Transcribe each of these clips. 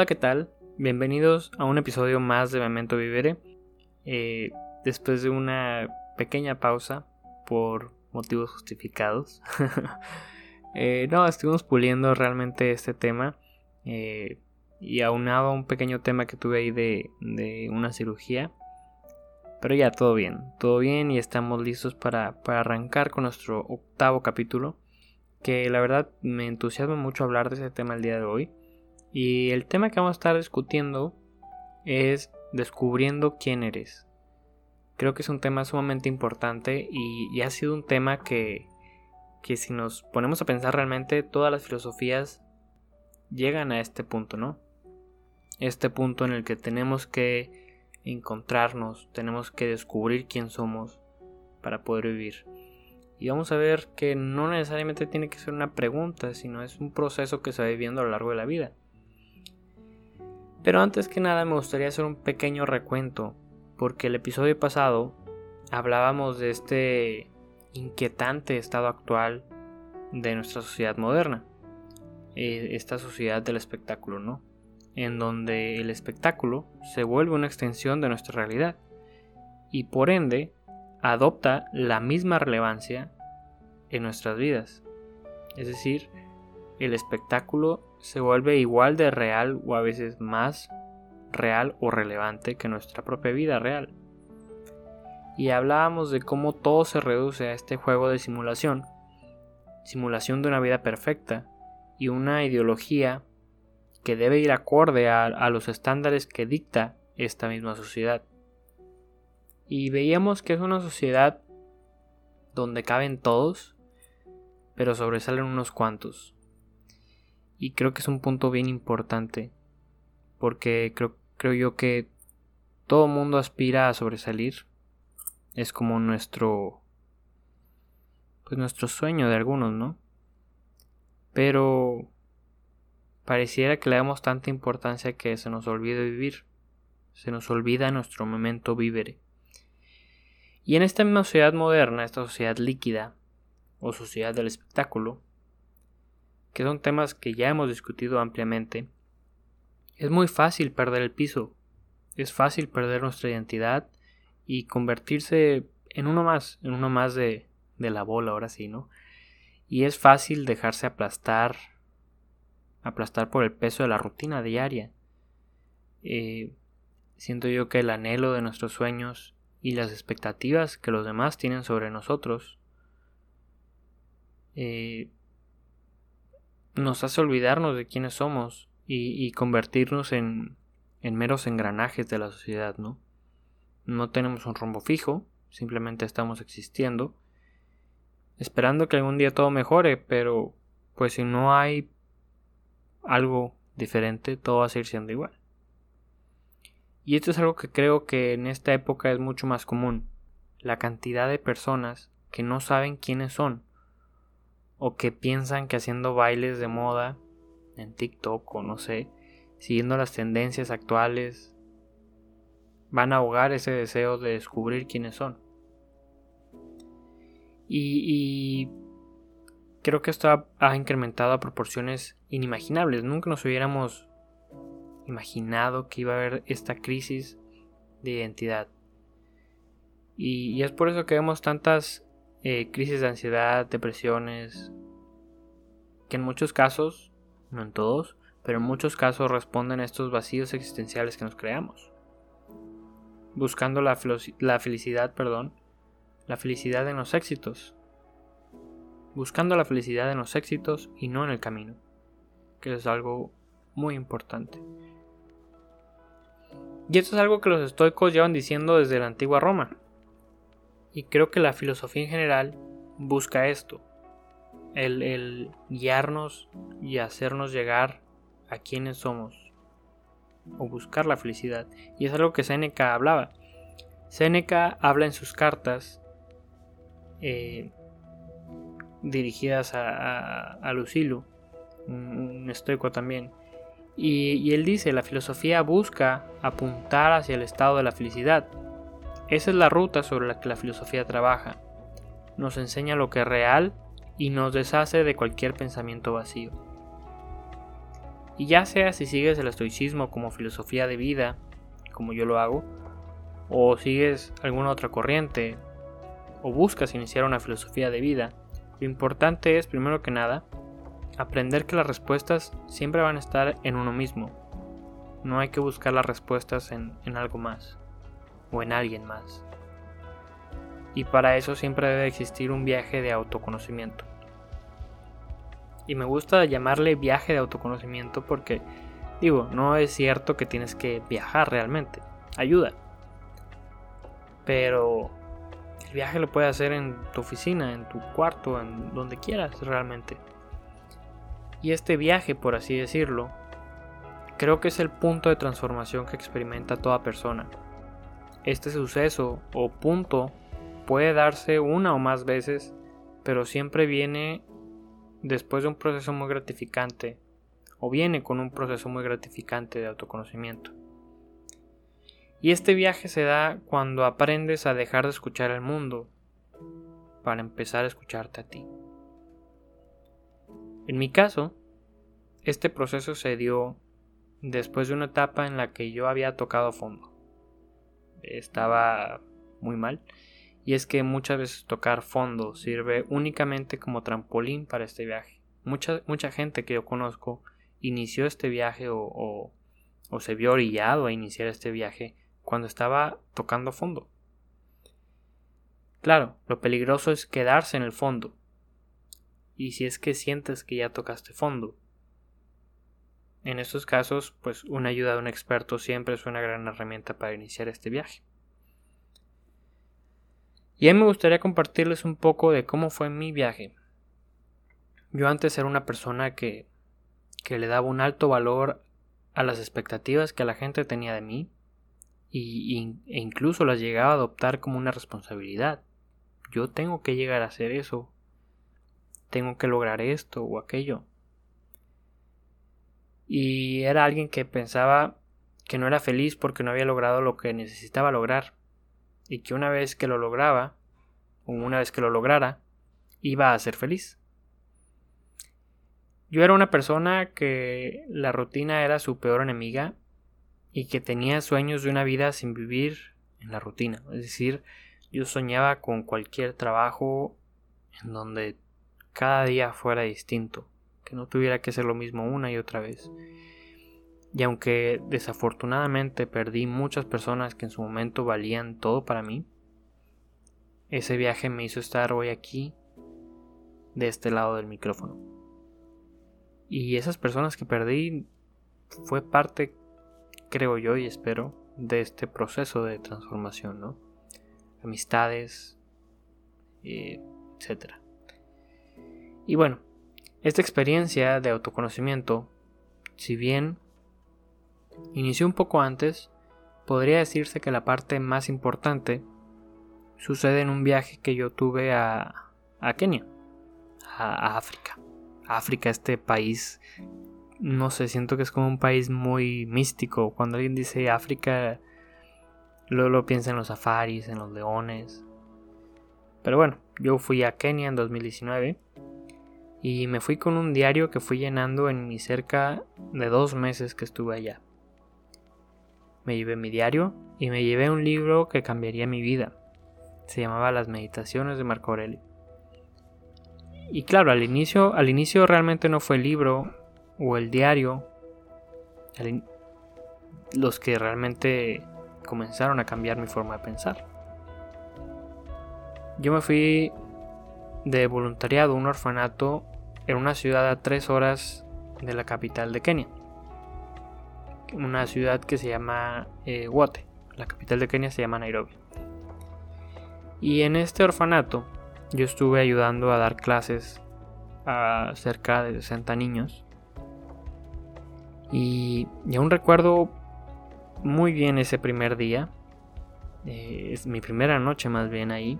Hola, ¿qué tal? Bienvenidos a un episodio más de Memento Vivere. Eh, después de una pequeña pausa por motivos justificados. Eh, no, estuvimos puliendo realmente este tema. Eh, y aunaba un pequeño tema que tuve ahí de, de, una cirugía. Pero ya todo bien, todo bien y estamos listos para, para arrancar con nuestro octavo capítulo. Que la verdad me entusiasma mucho hablar de ese tema el día de hoy. Y el tema que vamos a estar discutiendo es descubriendo quién eres. Creo que es un tema sumamente importante y, ha sido un tema que, que si nos ponemos a pensar realmente todas las filosofías llegan a este punto, ¿no? Este punto en el que tenemos que encontrarnos, tenemos que descubrir quién somos para poder vivir. Y vamos a ver que no necesariamente tiene que ser una pregunta, sino es un proceso que se va viviendo a lo largo de la vida. Pero antes que nada me gustaría hacer un pequeño recuento, porque el episodio pasado hablábamos de este inquietante estado actual de nuestra sociedad moderna, eh, esta sociedad del espectáculo, ¿no? En donde el espectáculo se vuelve una extensión de nuestra realidad y por ende adopta la misma relevancia en nuestras vidas. Es decir, el espectáculo se vuelve igual de real o a veces más real o relevante que nuestra propia vida real. Y hablábamos de cómo todo se reduce a este juego de simulación, simulación de una vida perfecta y una ideología que debe ir acorde a, los estándares que dicta esta misma sociedad. Y veíamos que es una sociedad donde caben todos, pero sobresalen unos cuantos. Y creo que es un punto bien importante. Porque creo, creo yo que todo mundo aspira a sobresalir. Es como nuestro. Pues nuestro sueño de algunos, ¿no? Pero. Pareciera que le damos tanta importancia que se nos olvida vivir. Se nos olvida nuestro momento vivere. Y en esta misma sociedad moderna, esta sociedad líquida, o sociedad del espectáculo, que son temas que ya hemos discutido ampliamente, es muy fácil perder el piso, es fácil perder nuestra identidad y convertirse en uno más, en uno más de, de la bola, ahora sí, ¿no? Y es fácil dejarse aplastar, aplastar por el peso de la rutina diaria. Eh, siento yo que el anhelo de nuestros sueños y las expectativas que los demás tienen sobre nosotros eh, nos hace olvidarnos de quiénes somos y, convertirnos en, en meros engranajes de la sociedad, ¿no? No tenemos un rumbo fijo, simplemente estamos existiendo, esperando que algún día todo mejore, pero pues si no hay algo diferente, todo va a seguir siendo igual. Y esto es algo que creo que en esta época es mucho más común, la cantidad de personas que no saben quiénes son o que piensan que haciendo bailes de moda en TikTok o no sé, siguiendo las tendencias actuales, van a ahogar ese deseo de descubrir quiénes son. Y, creo que esto ha, incrementado a proporciones inimaginables. Nunca nos hubiéramos imaginado que iba a haber esta crisis de identidad. y es por eso que vemos tantas eh, crisis de ansiedad, depresiones, que en muchos casos, no en todos, pero en muchos casos responden a estos vacíos existenciales que nos creamos. Buscando la, la felicidad, perdón, la felicidad en los éxitos. Buscando la felicidad en los éxitos y no en el camino, que es algo muy importante. Y esto es algo que los estoicos llevan diciendo desde la antigua Roma. Y creo que la filosofía en general busca esto, el, guiarnos y hacernos llegar a quienes somos, o buscar la felicidad. Y es algo que Séneca hablaba. Séneca habla en sus cartas eh, dirigidas a, a, Lucilo, un, estoico también. Y, y él dice, la filosofía busca apuntar hacia el estado de la felicidad esa es la ruta sobre la que la filosofía trabaja. Nos enseña lo que es real y nos deshace de cualquier pensamiento vacío. Y ya sea si sigues el estoicismo como filosofía de vida, como yo lo hago, o sigues alguna otra corriente, o buscas iniciar una filosofía de vida, lo importante es, primero que nada, aprender que las respuestas siempre van a estar en uno mismo. No hay que buscar las respuestas en, en algo más o en alguien más. Y para eso siempre debe existir un viaje de autoconocimiento. Y me gusta llamarle viaje de autoconocimiento porque, digo, no es cierto que tienes que viajar realmente. Ayuda. Pero el viaje lo puedes hacer en tu oficina, en tu cuarto, en donde quieras realmente. Y este viaje, por así decirlo, creo que es el punto de transformación que experimenta toda persona. Este suceso o punto puede darse una o más veces, pero siempre viene después de un proceso muy gratificante o viene con un proceso muy gratificante de autoconocimiento. Y este viaje se da cuando aprendes a dejar de escuchar al mundo para empezar a escucharte a ti. En mi caso, este proceso se dio después de una etapa en la que yo había tocado fondo. Estaba muy mal y es que muchas veces tocar fondo sirve únicamente como trampolín para este viaje. Mucha, mucha gente que yo conozco inició este viaje o, o se vio orillado a iniciar este viaje cuando estaba tocando fondo. Claro, lo peligroso es quedarse en el fondo. Y si es que sientes que ya tocaste fondo. En estos casos, pues una ayuda de un experto siempre es una gran herramienta para iniciar este viaje. Y a mí me gustaría compartirles un poco de cómo fue mi viaje. Yo antes era una persona que, que le daba un alto valor a las expectativas que la gente tenía de mí y, e incluso las llegaba a adoptar como una responsabilidad. Yo tengo que llegar a hacer eso, tengo que lograr esto o aquello. Y era alguien que pensaba que no era feliz porque no había logrado lo que necesitaba lograr y que una vez que lo lograba, o una vez que lo lograra, iba a ser feliz. Yo era una persona que la rutina era su peor enemiga y que tenía sueños de una vida sin vivir en la rutina. Es decir, yo soñaba con cualquier trabajo en donde cada día fuera distinto, que no tuviera que ser lo mismo una y otra vez. Y aunque desafortunadamente perdí muchas personas que en su momento valían todo para mí, ese viaje me hizo estar hoy aquí, de este lado del micrófono. Y esas personas que perdí fue parte creo yo y espero, de este proceso de transformación, ¿no? Amistades, eh, etc. Y bueno, esta experiencia de autoconocimiento, si bien inició un poco antes, podría decirse que la parte más importante sucede en un viaje que yo tuve a, Kenia, a, a África. África, este país no sé, siento que es como un país muy místico. Cuando alguien dice África, luego lo piensa en los safaris, en los leones. Pero bueno, yo fui a Kenia en 2019 y me fui con un diario que fui llenando en mi cerca de dos meses que estuve allá. Me llevé mi diario y me llevé un libro que cambiaría mi vida. Se llamaba Las Meditaciones de Marco Aurelio. Y claro, al inicio, al inicio realmente no fue el libro o el diario, los que realmente comenzaron a cambiar mi forma de pensar. Yo me fui de voluntariado a un orfanato en una ciudad a tres horas de la capital de Kenia. Una ciudad que se llama eh, Wote. La capital de Kenia se llama Nairobi. Y en este orfanato yo estuve ayudando a dar clases a cerca de 60 niños y, aún recuerdo muy bien ese primer día. Eh, es mi primera noche más bien ahí.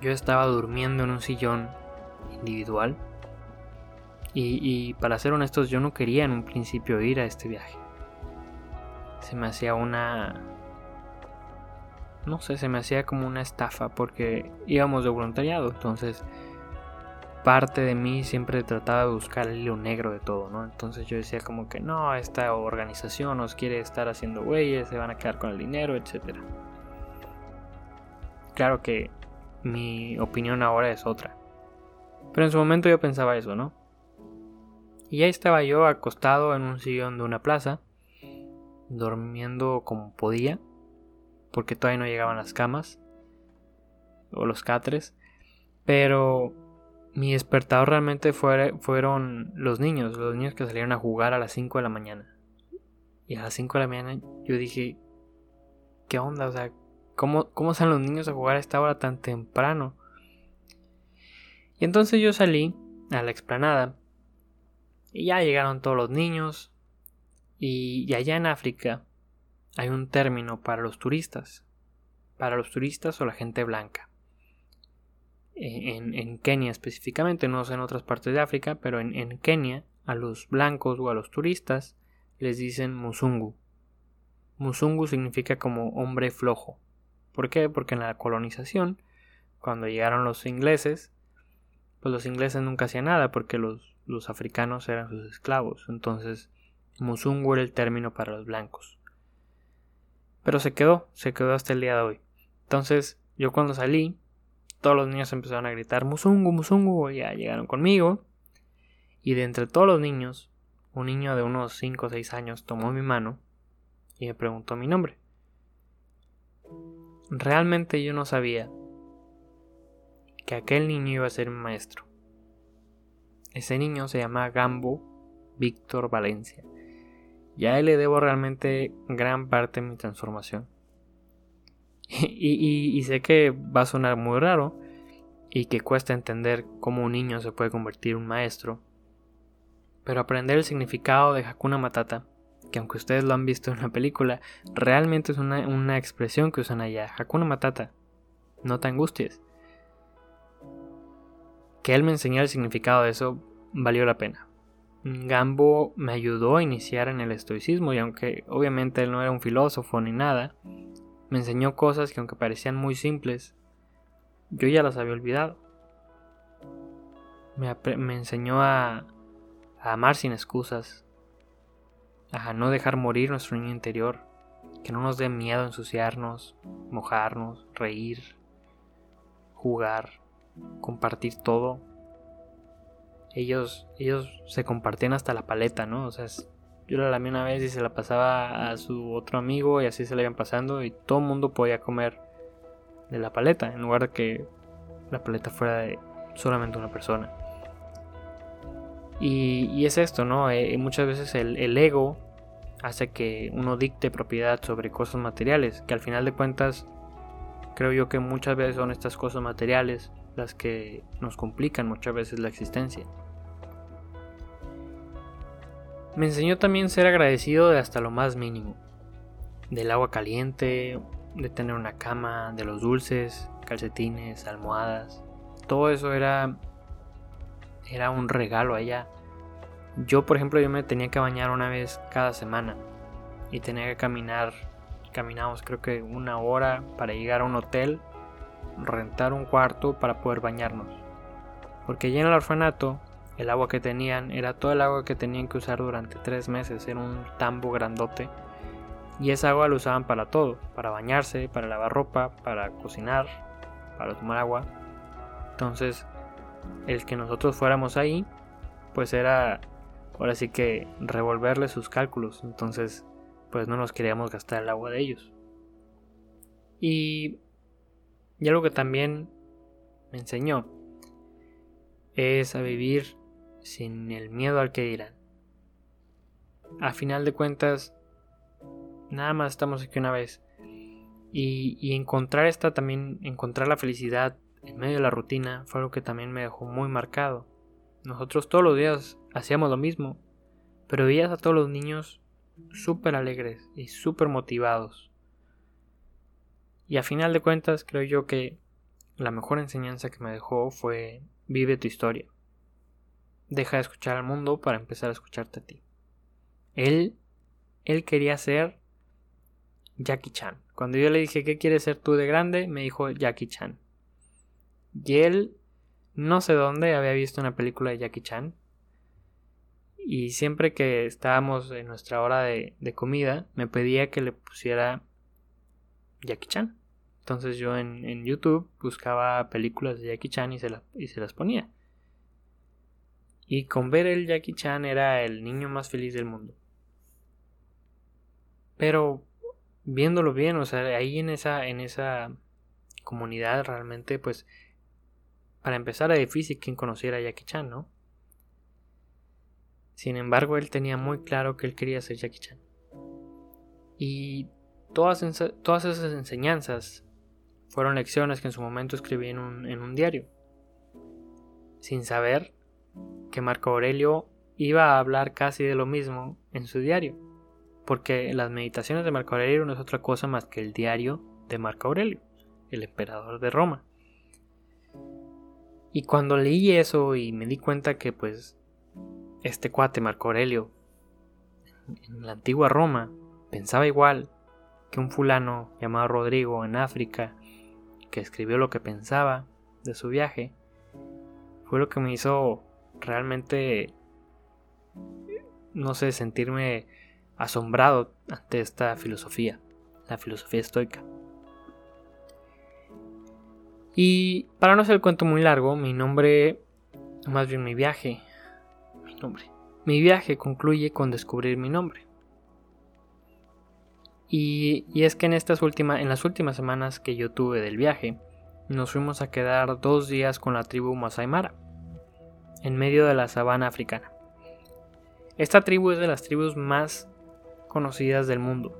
Yo estaba durmiendo en un sillón individual. Y, para ser honestos, yo no quería en un principio ir a este viaje. Se me hacía una... No sé, se me hacía como una estafa porque íbamos de voluntariado. Entonces parte de mí siempre trataba de buscar el hilo negro de todo, ¿no? Entonces yo decía como que no, esta organización nos quiere estar haciendo güeyes, se van a quedar con el dinero, etc. Claro que mi opinión ahora es otra. Pero en su momento yo pensaba eso, ¿no? Y ahí estaba yo acostado en un sillón de una plaza, durmiendo como podía, porque todavía no llegaban las camas o los catres, pero mi despertador realmente fueron los niños, los niños que salieron a jugar a las 5 de la mañana. Y a las 5 de la mañana yo dije, ¿qué onda? O sea, ¿cómo, ¿cómo salen los niños a jugar a esta hora tan temprano? Y entonces yo salí a la explanada y ya llegaron todos los niños. Y, allá en África hay un término para los turistas. Para los turistas o la gente blanca. E, en, Kenia específicamente, no sé en otras partes de África, pero en, en Kenia a los blancos o a los turistas les dicen musungu. Musungu significa como hombre flojo. ¿Por qué? Porque en la colonización, cuando llegaron los ingleses, pues los ingleses nunca hacían nada porque los, los africanos eran sus esclavos. Entonces, Musungu era el término para los blancos. Pero se quedó, se quedó hasta el día de hoy. Entonces, yo cuando salí, todos los niños empezaron a gritar Musungu, Musungu, ya llegaron conmigo. Y de entre todos los niños, un niño de unos 5 o 6 años tomó mi mano y me preguntó mi nombre. Realmente yo no sabía que aquel niño iba a ser mi maestro. Ese niño se llama Gambo Víctor Valencia. Y a él le debo realmente gran parte de mi transformación. y, sé que va a sonar muy raro y que cuesta entender cómo un niño se puede convertir en un maestro. Pero aprender el significado de Hakuna Matata, que aunque ustedes lo han visto en la película, realmente es una, una expresión que usan allá. Hakuna Matata, no te angusties que él me enseñara el significado de eso valió la pena. Gambo me ayudó a iniciar en el estoicismo y aunque obviamente él no era un filósofo ni nada, me enseñó cosas que aunque parecían muy simples, yo ya las había olvidado. Me, enseñó a, a amar sin excusas, a no dejar morir nuestro niño interior, que no nos dé miedo ensuciarnos, mojarnos, reír, jugar compartir todo. Ellos, ellos se compartían hasta la paleta, ¿no? O sea, yo la lamé una vez y se la pasaba a su otro amigo y así se la iban pasando y todo el mundo podía comer de la paleta en lugar de que la paleta fuera de solamente una persona. Y, es esto, ¿no? Eh, muchas veces el, ego hace que uno dicte propiedad sobre cosas materiales, que al final de cuentas creo yo que muchas veces son estas cosas materiales las que nos complican muchas veces la existencia. Me enseñó también ser agradecido de hasta lo más mínimo. Del agua caliente, de tener una cama, de los dulces, calcetines, almohadas. Todo eso era era un regalo allá. Yo, por ejemplo, yo me tenía que bañar una vez cada semana y tenía que caminar, caminamos creo que una hora para llegar a un hotel rentar un cuarto para poder bañarnos. Porque allí en el orfanato el agua que tenían era todo el agua que tenían que usar durante tres meses en un tambo grandote. Y esa agua la usaban para todo, para bañarse, para lavar ropa, para cocinar, para tomar agua. Entonces, el que nosotros fuéramos ahí, pues era ahora sí que revolverle sus cálculos. Entonces, pues no nos queríamos gastar el agua de ellos. Y y algo que también me enseñó es a vivir sin el miedo al que dirán. A final de cuentas, nada más estamos aquí una vez. Y, encontrar esta también, encontrar la felicidad en medio de la rutina fue algo que también me dejó muy marcado. Nosotros todos los días hacíamos lo mismo, pero veías a todos los niños súper alegres y súper motivados. Y a final de cuentas creo yo que la mejor enseñanza que me dejó fue vive tu historia. Deja de escuchar al mundo para empezar a escucharte a ti. Él, él quería ser Jackie Chan. Cuando yo le dije, ¿qué quieres ser tú de grande? Me dijo Jackie Chan. Y él no sé dónde había visto una película de Jackie Chan. Y siempre que estábamos en nuestra hora de, comida, me pedía que le pusiera Jackie Chan. Entonces yo en, YouTube buscaba películas de Jackie Chan y se, y se las ponía. Y con ver el Jackie Chan era el niño más feliz del mundo. Pero viéndolo bien, o sea, ahí en esa, en esa comunidad realmente, pues, para empezar era difícil quien conociera a Jackie Chan, ¿no? Sin embargo, él tenía muy claro que él quería ser Jackie Chan. Y todas, todas esas enseñanzas fueron lecciones que en su momento escribí en un, en un diario, sin saber que Marco Aurelio iba a hablar casi de lo mismo en su diario, porque las meditaciones de Marco Aurelio no es otra cosa más que el diario de Marco Aurelio, el emperador de Roma. Y cuando leí eso y me di cuenta que pues este cuate Marco Aurelio en la antigua Roma pensaba igual que un fulano llamado Rodrigo en África que escribió lo que pensaba de su viaje, fue lo que me hizo realmente, no sé, sentirme asombrado ante esta filosofía, la filosofía estoica. Y para no hacer el cuento muy largo, mi nombre, más bien mi viaje, mi nombre, mi viaje concluye con descubrir mi nombre. Y, es que en estas últimas, en las últimas semanas que yo tuve del viaje, nos fuimos a quedar dos días con la tribu Masai Mara en medio de la sabana africana. Esta tribu es de las tribus más conocidas del mundo.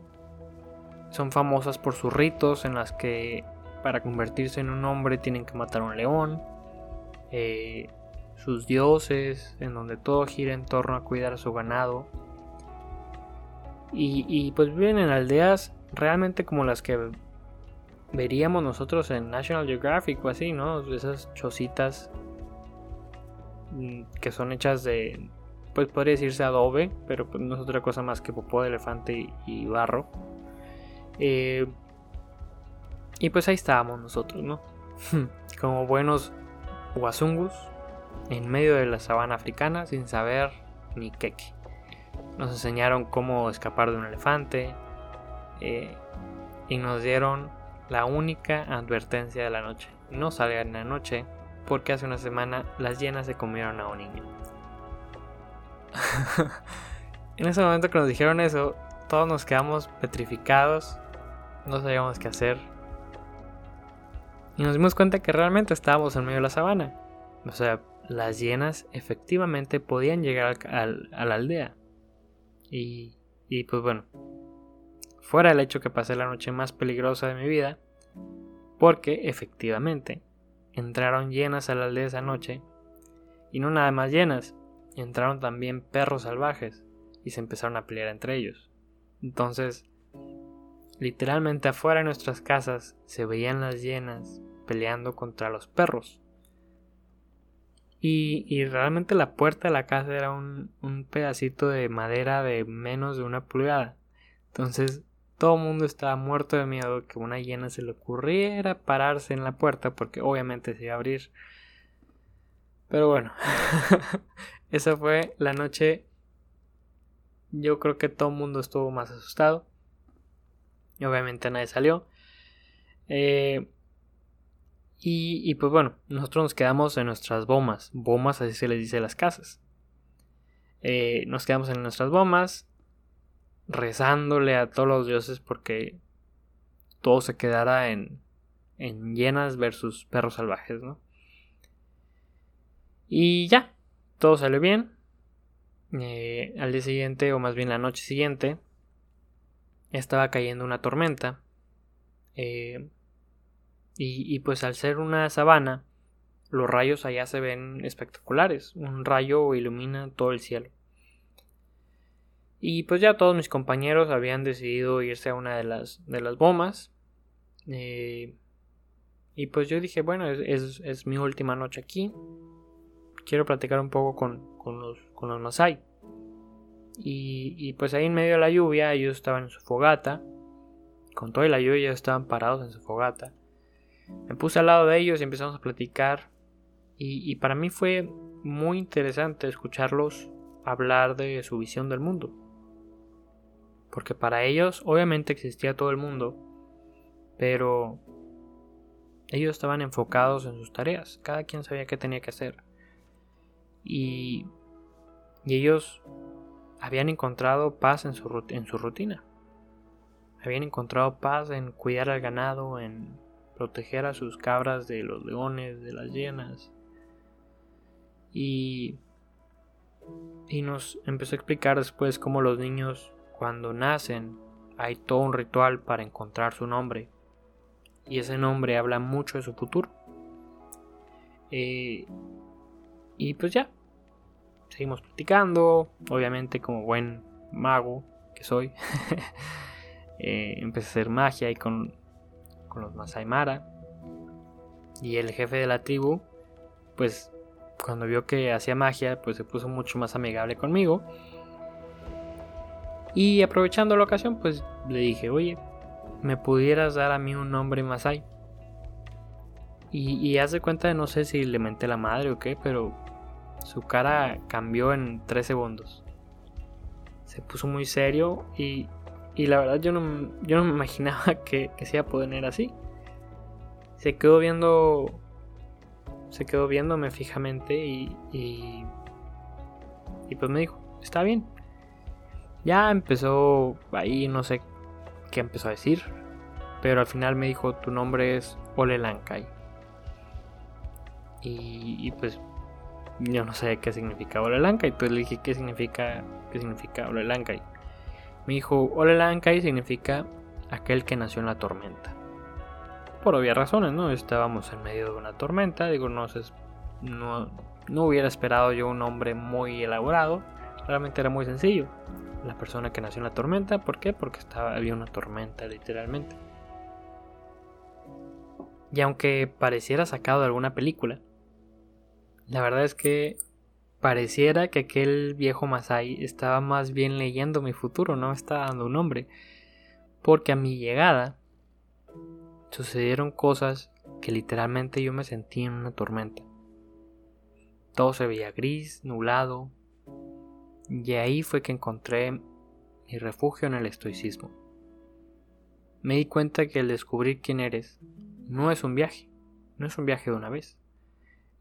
Son famosas por sus ritos en las que para convertirse en un hombre tienen que matar a un león, eh, sus dioses, en donde todo gira en torno a cuidar a su ganado. Y, y pues viven en aldeas realmente como las que veríamos nosotros en National Geographic o así, ¿no? Esas chocitas que son hechas de, pues podría decirse adobe, pero pues no es otra cosa más que popó de elefante y, barro. Eh, y pues ahí estábamos nosotros, ¿no? Como buenos guasungus en medio de la sabana africana sin saber ni qué. Nos enseñaron cómo escapar de un elefante eh, y nos dieron la única advertencia de la noche. No salgan en la noche porque hace una semana las hienas se comieron a un niño. en ese momento que nos dijeron eso, todos nos quedamos petrificados, no sabíamos qué hacer. Y nos dimos cuenta que realmente estábamos en medio de la sabana. O sea, las hienas efectivamente podían llegar a la aldea. Y, y pues bueno, fuera el hecho que pasé la noche más peligrosa de mi vida, porque efectivamente entraron llenas a la aldea esa noche, y no nada más llenas, entraron también perros salvajes y se empezaron a pelear entre ellos. Entonces, literalmente afuera de nuestras casas se veían las llenas peleando contra los perros. Y, y realmente la puerta de la casa era un, un pedacito de madera de menos de una pulgada. Entonces todo el mundo estaba muerto de miedo que una hiena se le ocurriera pararse en la puerta porque obviamente se iba a abrir. Pero bueno, esa fue la noche. Yo creo que todo el mundo estuvo más asustado. Y obviamente nadie salió. Eh, y, y, pues bueno, nosotros nos quedamos en nuestras bomas. Bomas, así se les dice a las casas. Eh, nos quedamos en nuestras bomas rezándole a todos los dioses porque todo se quedara en, en llenas versus perros salvajes, ¿no? Y ya, todo salió bien. Eh, al día siguiente, o más bien la noche siguiente, estaba cayendo una tormenta. Eh, y, y, pues al ser una sabana, los rayos allá se ven espectaculares. Un rayo ilumina todo el cielo. Y pues ya todos mis compañeros habían decidido irse a una de las, de las bombas. Eh, y pues yo dije, bueno, es, mi última noche aquí. Quiero platicar un poco con, con los, con los Masai. Y, y, pues ahí en medio de la lluvia ellos estaban en su fogata. Con toda la lluvia ellos estaban parados en su fogata. Me puse al lado de ellos y empezamos a platicar. Y, para mí fue muy interesante escucharlos hablar de su visión del mundo. Porque para ellos obviamente existía todo el mundo, pero ellos estaban enfocados en sus tareas, cada quien sabía qué tenía que hacer. Y, y ellos habían encontrado paz en su, en su rutina. Habían encontrado paz en cuidar al ganado, en proteger a sus cabras de los leones, de las hienas. Y, y nos empezó a explicar después cómo los niños cuando nacen hay todo un ritual para encontrar su nombre. Y ese nombre habla mucho de su futuro. Eh, y pues ya, seguimos platicando, obviamente como buen mago que soy. eh, empecé a hacer magia y con, con los Masai Mara. Y el jefe de la tribu, pues cuando vio que hacía magia, pues se puso mucho más amigable conmigo. Y aprovechando la ocasión, pues le dije, oye, ¿me pudieras dar a mí un nombre Masai? Y, y haz de cuenta, no sé si le menté la madre o qué, pero su cara cambió en tres segundos. Se puso muy serio y, y la verdad yo no, yo no me imaginaba que, que se iba a así. Se quedó viendo. Se quedó viéndome fijamente y, y. Y pues me dijo: Está bien. Ya empezó ahí, no sé qué empezó a decir. Pero al final me dijo: Tu nombre es Ole Lankai. Y, pues yo no sé qué significa Olelankai. Entonces le dije, ¿qué significa, qué significa Olelankai? Me dijo, Olelankai significa aquel que nació en la tormenta. Por obvias razones, ¿no? Estábamos en medio de una tormenta. Digo, no, no, no hubiera esperado yo un nombre muy elaborado. Realmente era muy sencillo. La persona que nació en la tormenta. ¿Por qué? Porque estaba, había una tormenta, literalmente. Y aunque pareciera sacado de alguna película, la verdad es que pareciera que aquel viejo Masai estaba más bien leyendo mi futuro, no me estaba dando un nombre. Porque a mi llegada sucedieron cosas que literalmente yo me sentí en una tormenta. Todo se veía gris, nublado, y ahí fue que encontré mi refugio en el estoicismo. Me di cuenta que el descubrir quién eres no es un viaje, no es un viaje de una vez.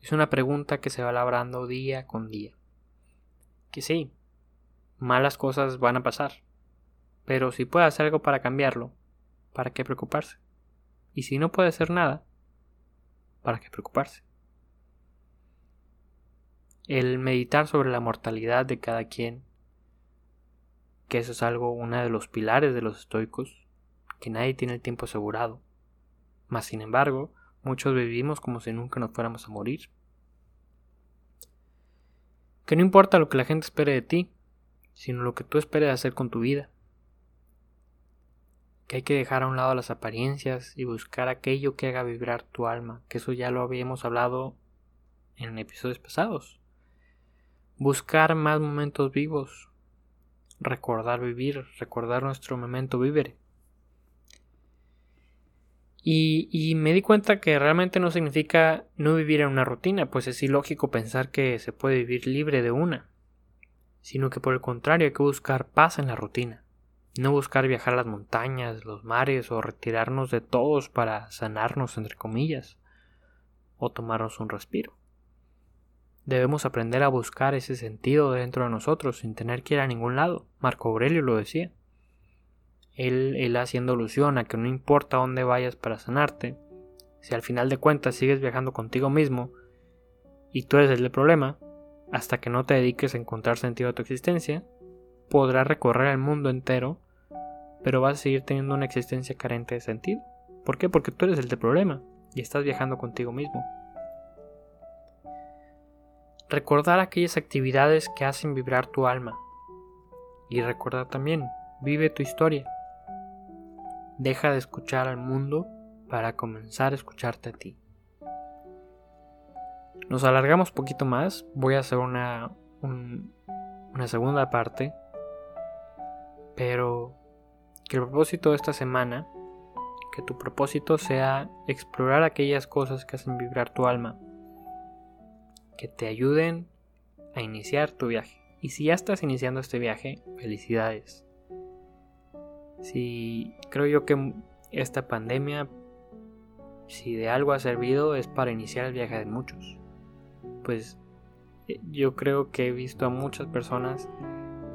Es una pregunta que se va labrando día con día. Que sí, malas cosas van a pasar, pero si puede hacer algo para cambiarlo, ¿para qué preocuparse? Y si no puede hacer nada, ¿para qué preocuparse? El meditar sobre la mortalidad de cada quien, que eso es algo, uno de los pilares de los estoicos, que nadie tiene el tiempo asegurado. Mas, sin embargo, Muchos vivimos como si nunca nos fuéramos a morir. Que no importa lo que la gente espere de ti, sino lo que tú esperes hacer con tu vida. Que hay que dejar a un lado las apariencias y buscar aquello que haga vibrar tu alma, que eso ya lo habíamos hablado en episodios pasados. Buscar más momentos vivos, recordar vivir, recordar nuestro momento vivere. Y, me di cuenta que realmente no significa no vivir en una rutina, pues es ilógico pensar que se puede vivir libre de una, sino que por el contrario hay que buscar paz en la rutina, no buscar viajar a las montañas, los mares o retirarnos de todos para sanarnos entre comillas, o tomarnos un respiro. Debemos aprender a buscar ese sentido dentro de nosotros sin tener que ir a ningún lado. Marco Aurelio lo decía él, haciendo alusión a que no importa dónde vayas para sanarte, si al final de cuentas sigues viajando contigo mismo y tú eres el problema, hasta que no te dediques a encontrar sentido a tu existencia, podrás recorrer el mundo entero, pero vas a seguir teniendo una existencia carente de sentido. ¿Por qué? Porque tú eres el del problema y estás viajando contigo mismo. Recordar aquellas actividades que hacen vibrar tu alma. Y recordar también, vive tu historia. Deja de escuchar al mundo para comenzar a escucharte a ti. Nos alargamos poquito más. Voy a hacer una, una segunda parte. Pero que el propósito de esta semana, que tu propósito sea explorar aquellas cosas que hacen vibrar tu alma. Que te ayuden a iniciar tu viaje. Y si ya estás iniciando este viaje, felicidades. Si creo yo que esta pandemia, si de algo ha servido, es para iniciar el viaje de muchos. Pues eh, yo creo que he visto a muchas personas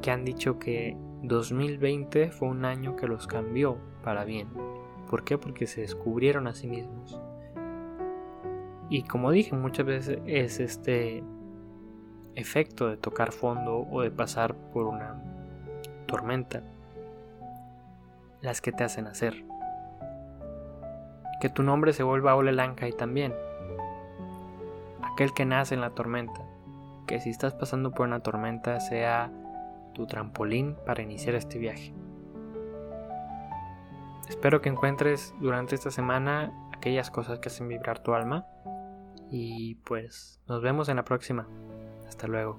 que han dicho que 2020 fue un año que los cambió para bien. ¿Por qué? Porque se descubrieron a sí mismos. Y como dije, muchas veces es este efecto de tocar fondo o de pasar por una tormenta las que te hacen hacer. Que tu nombre se vuelva Ole y también. Aquel que nace en la tormenta. Que si estás pasando por una tormenta sea tu trampolín para iniciar este viaje. Espero que encuentres durante esta semana aquellas cosas que hacen vibrar tu alma. Y pues nos vemos en la próxima. Hasta luego.